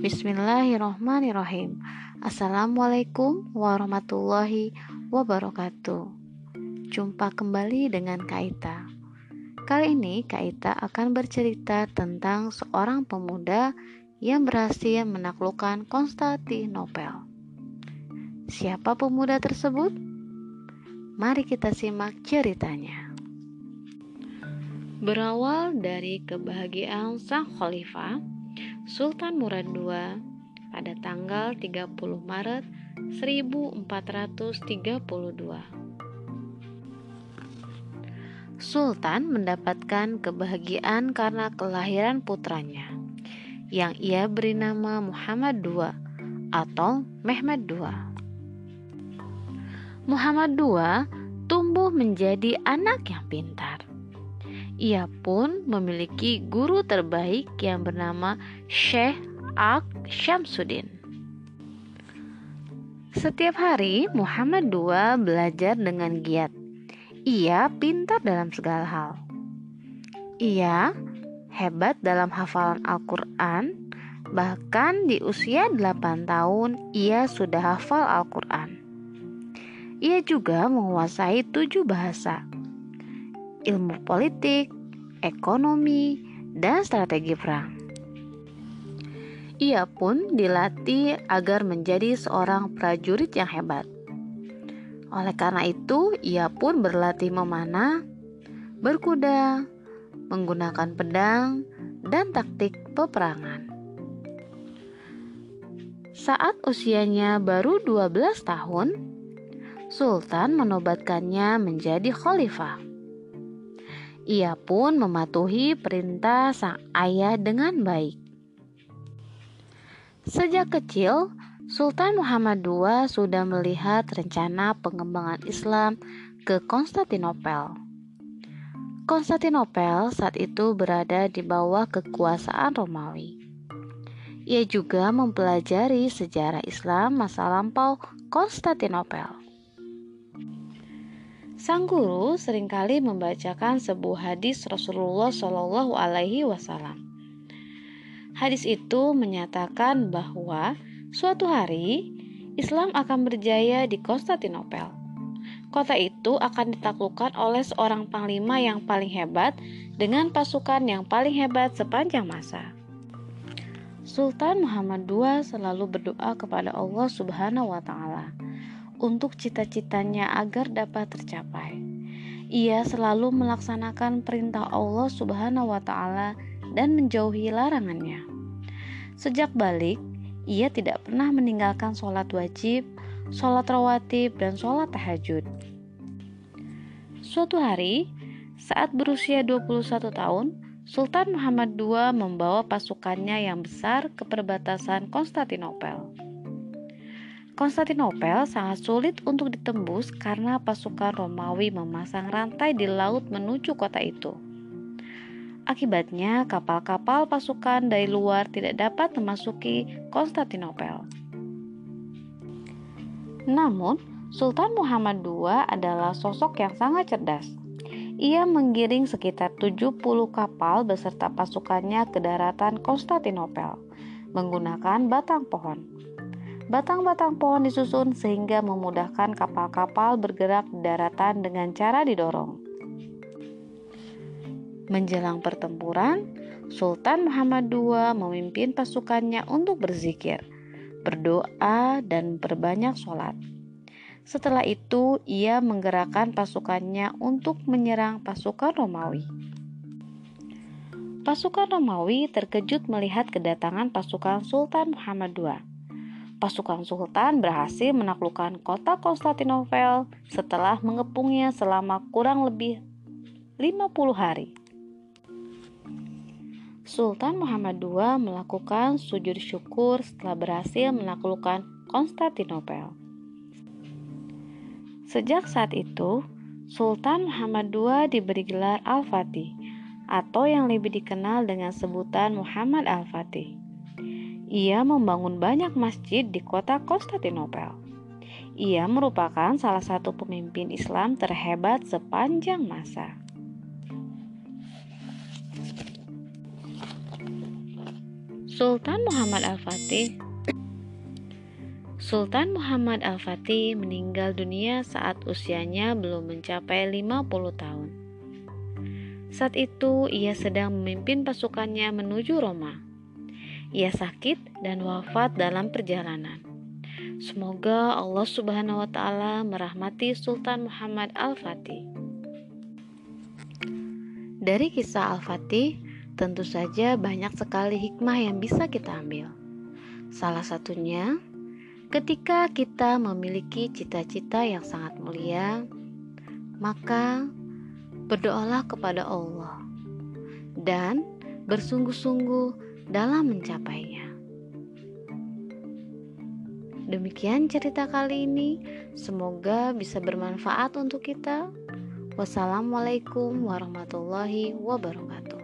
Bismillahirrahmanirrahim. Assalamualaikum warahmatullahi wabarakatuh. Jumpa kembali dengan Kaita. Kali ini Kaita akan bercerita tentang seorang pemuda yang berhasil menaklukkan Konstantinopel. Siapa pemuda tersebut? Mari kita simak ceritanya. Berawal dari kebahagiaan sang khalifah, Sultan Murad II pada tanggal 30 Maret 1432. Sultan mendapatkan kebahagiaan karena kelahiran putranya yang ia beri nama Muhammad II atau Mehmed II. Muhammad II tumbuh menjadi anak yang pintar ia pun memiliki guru terbaik yang bernama Syekh Ak Syamsuddin. Setiap hari Muhammad II belajar dengan giat. Ia pintar dalam segala hal. Ia hebat dalam hafalan Al-Quran, bahkan di usia 8 tahun ia sudah hafal Al-Quran. Ia juga menguasai tujuh bahasa, ilmu politik, ekonomi, dan strategi perang. Ia pun dilatih agar menjadi seorang prajurit yang hebat. Oleh karena itu, ia pun berlatih memanah, berkuda, menggunakan pedang, dan taktik peperangan. Saat usianya baru 12 tahun, Sultan menobatkannya menjadi khalifah. Ia pun mematuhi perintah sang ayah dengan baik. Sejak kecil, Sultan Muhammad II sudah melihat rencana pengembangan Islam ke Konstantinopel. Konstantinopel saat itu berada di bawah kekuasaan Romawi. Ia juga mempelajari sejarah Islam masa lampau Konstantinopel. Sang guru sering kali membacakan sebuah hadis Rasulullah Shallallahu Alaihi Wasallam. Hadis itu menyatakan bahwa suatu hari Islam akan berjaya di Konstantinopel. Kota itu akan ditaklukkan oleh seorang panglima yang paling hebat dengan pasukan yang paling hebat sepanjang masa. Sultan Muhammad II selalu berdoa kepada Allah Subhanahu wa Ta'ala untuk cita-citanya agar dapat tercapai. Ia selalu melaksanakan perintah Allah Subhanahu wa taala dan menjauhi larangannya. Sejak balik, ia tidak pernah meninggalkan sholat wajib, sholat rawatib, dan sholat tahajud. Suatu hari, saat berusia 21 tahun, Sultan Muhammad II membawa pasukannya yang besar ke perbatasan Konstantinopel. Konstantinopel sangat sulit untuk ditembus karena pasukan Romawi memasang rantai di laut menuju kota itu. Akibatnya, kapal-kapal pasukan dari luar tidak dapat memasuki Konstantinopel. Namun, Sultan Muhammad II adalah sosok yang sangat cerdas. Ia menggiring sekitar 70 kapal beserta pasukannya ke daratan Konstantinopel menggunakan batang pohon. Batang-batang pohon disusun sehingga memudahkan kapal-kapal bergerak di daratan dengan cara didorong. Menjelang pertempuran, Sultan Muhammad II memimpin pasukannya untuk berzikir, berdoa, dan berbanyak sholat. Setelah itu, ia menggerakkan pasukannya untuk menyerang pasukan Romawi. Pasukan Romawi terkejut melihat kedatangan pasukan Sultan Muhammad II pasukan sultan berhasil menaklukkan kota Konstantinopel setelah mengepungnya selama kurang lebih 50 hari. Sultan Muhammad II melakukan sujud syukur setelah berhasil menaklukkan Konstantinopel. Sejak saat itu, Sultan Muhammad II diberi gelar Al-Fatih atau yang lebih dikenal dengan sebutan Muhammad Al-Fatih. Ia membangun banyak masjid di kota Konstantinopel. Ia merupakan salah satu pemimpin Islam terhebat sepanjang masa. Sultan Muhammad Al-Fatih Sultan Muhammad Al-Fatih meninggal dunia saat usianya belum mencapai 50 tahun. Saat itu ia sedang memimpin pasukannya menuju Roma. Ia sakit dan wafat dalam perjalanan. Semoga Allah Subhanahu wa taala merahmati Sultan Muhammad Al-Fatih. Dari kisah Al-Fatih, tentu saja banyak sekali hikmah yang bisa kita ambil. Salah satunya, Ketika kita memiliki cita-cita yang sangat mulia, maka berdoalah kepada Allah dan bersungguh-sungguh dalam mencapainya. Demikian cerita kali ini, semoga bisa bermanfaat untuk kita. Wassalamualaikum warahmatullahi wabarakatuh.